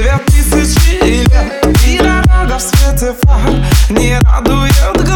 Две тысячи лет и дорога в свете фар Не радует.